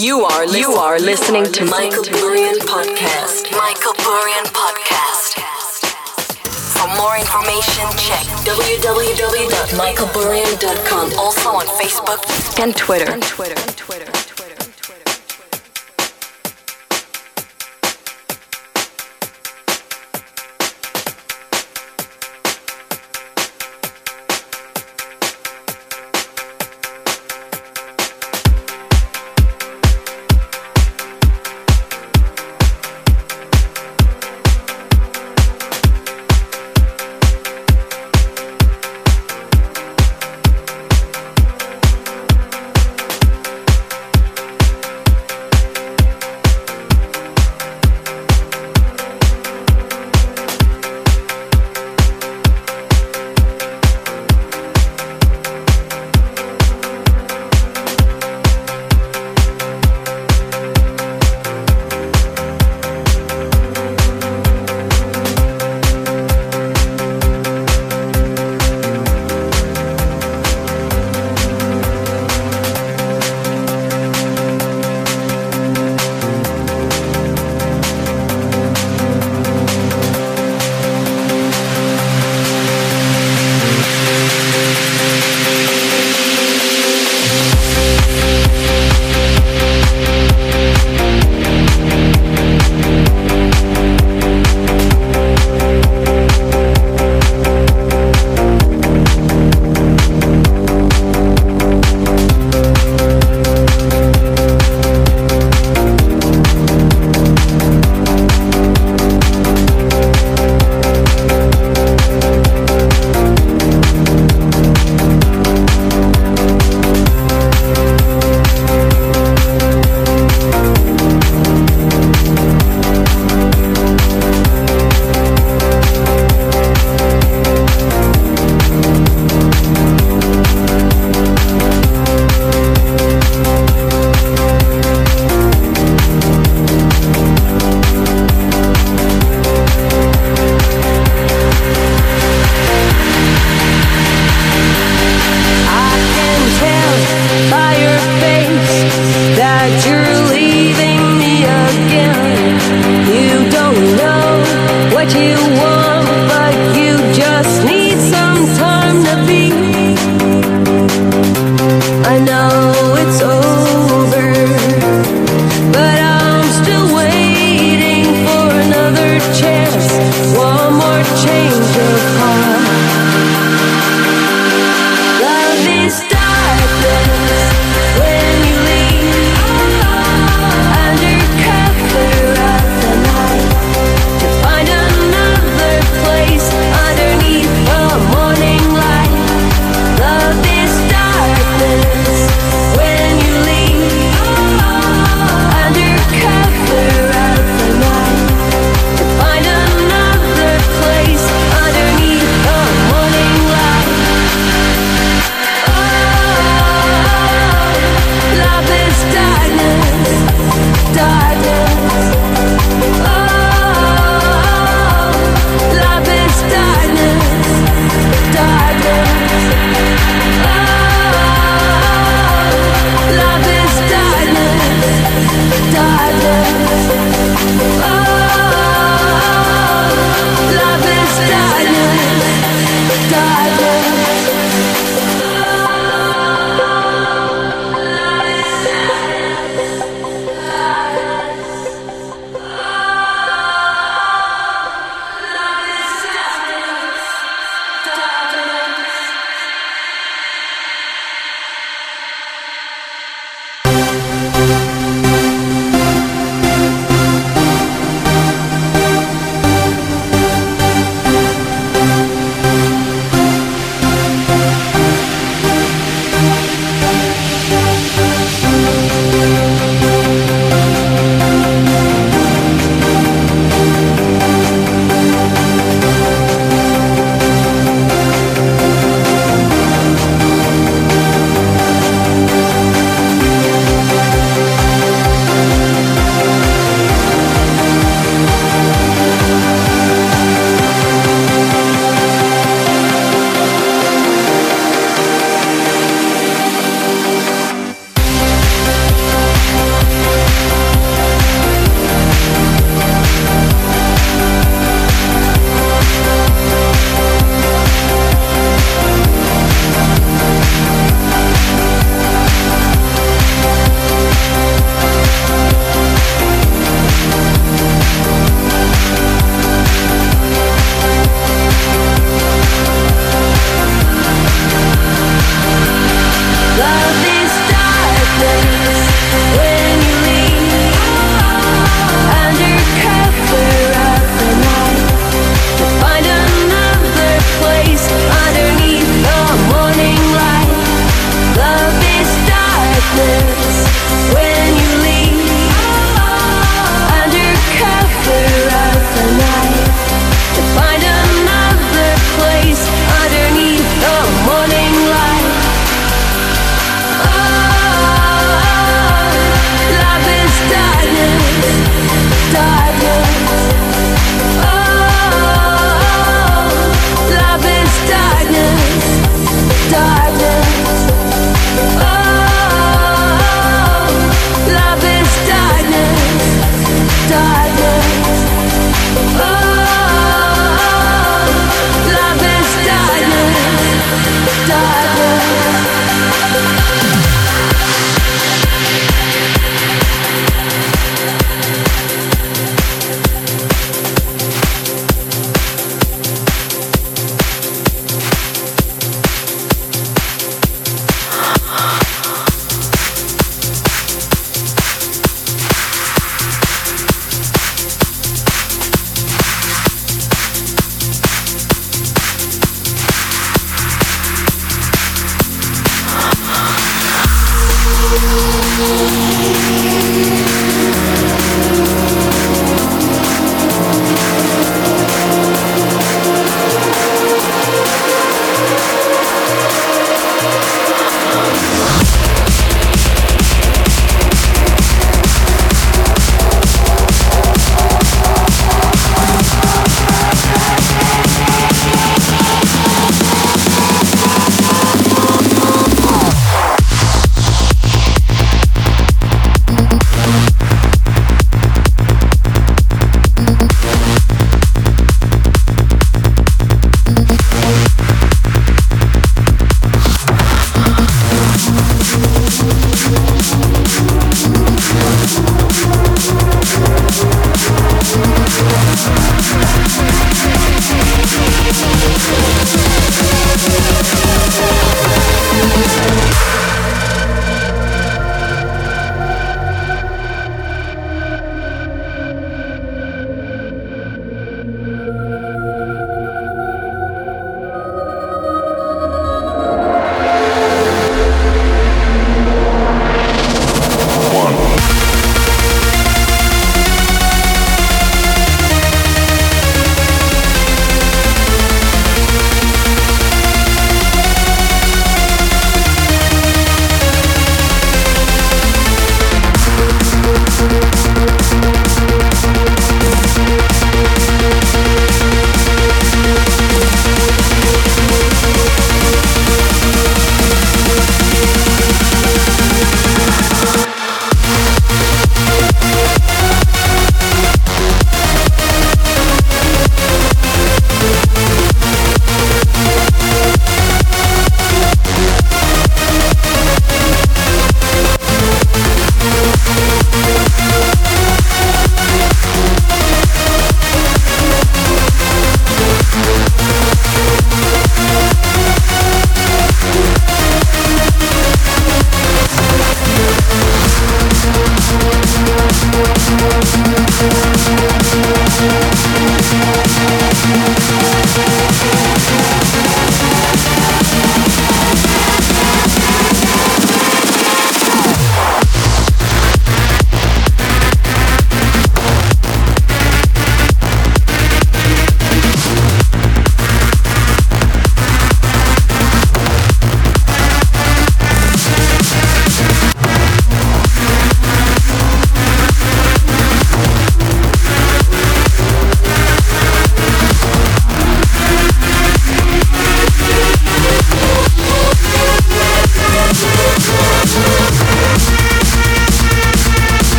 You are listening, you are listening to Michael Burian Podcast. Michael Burian Podcast. For more information, check www.michaelburian.com. Also on Facebook and Twitter. And Twitter. And Twitter.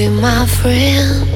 Be my friend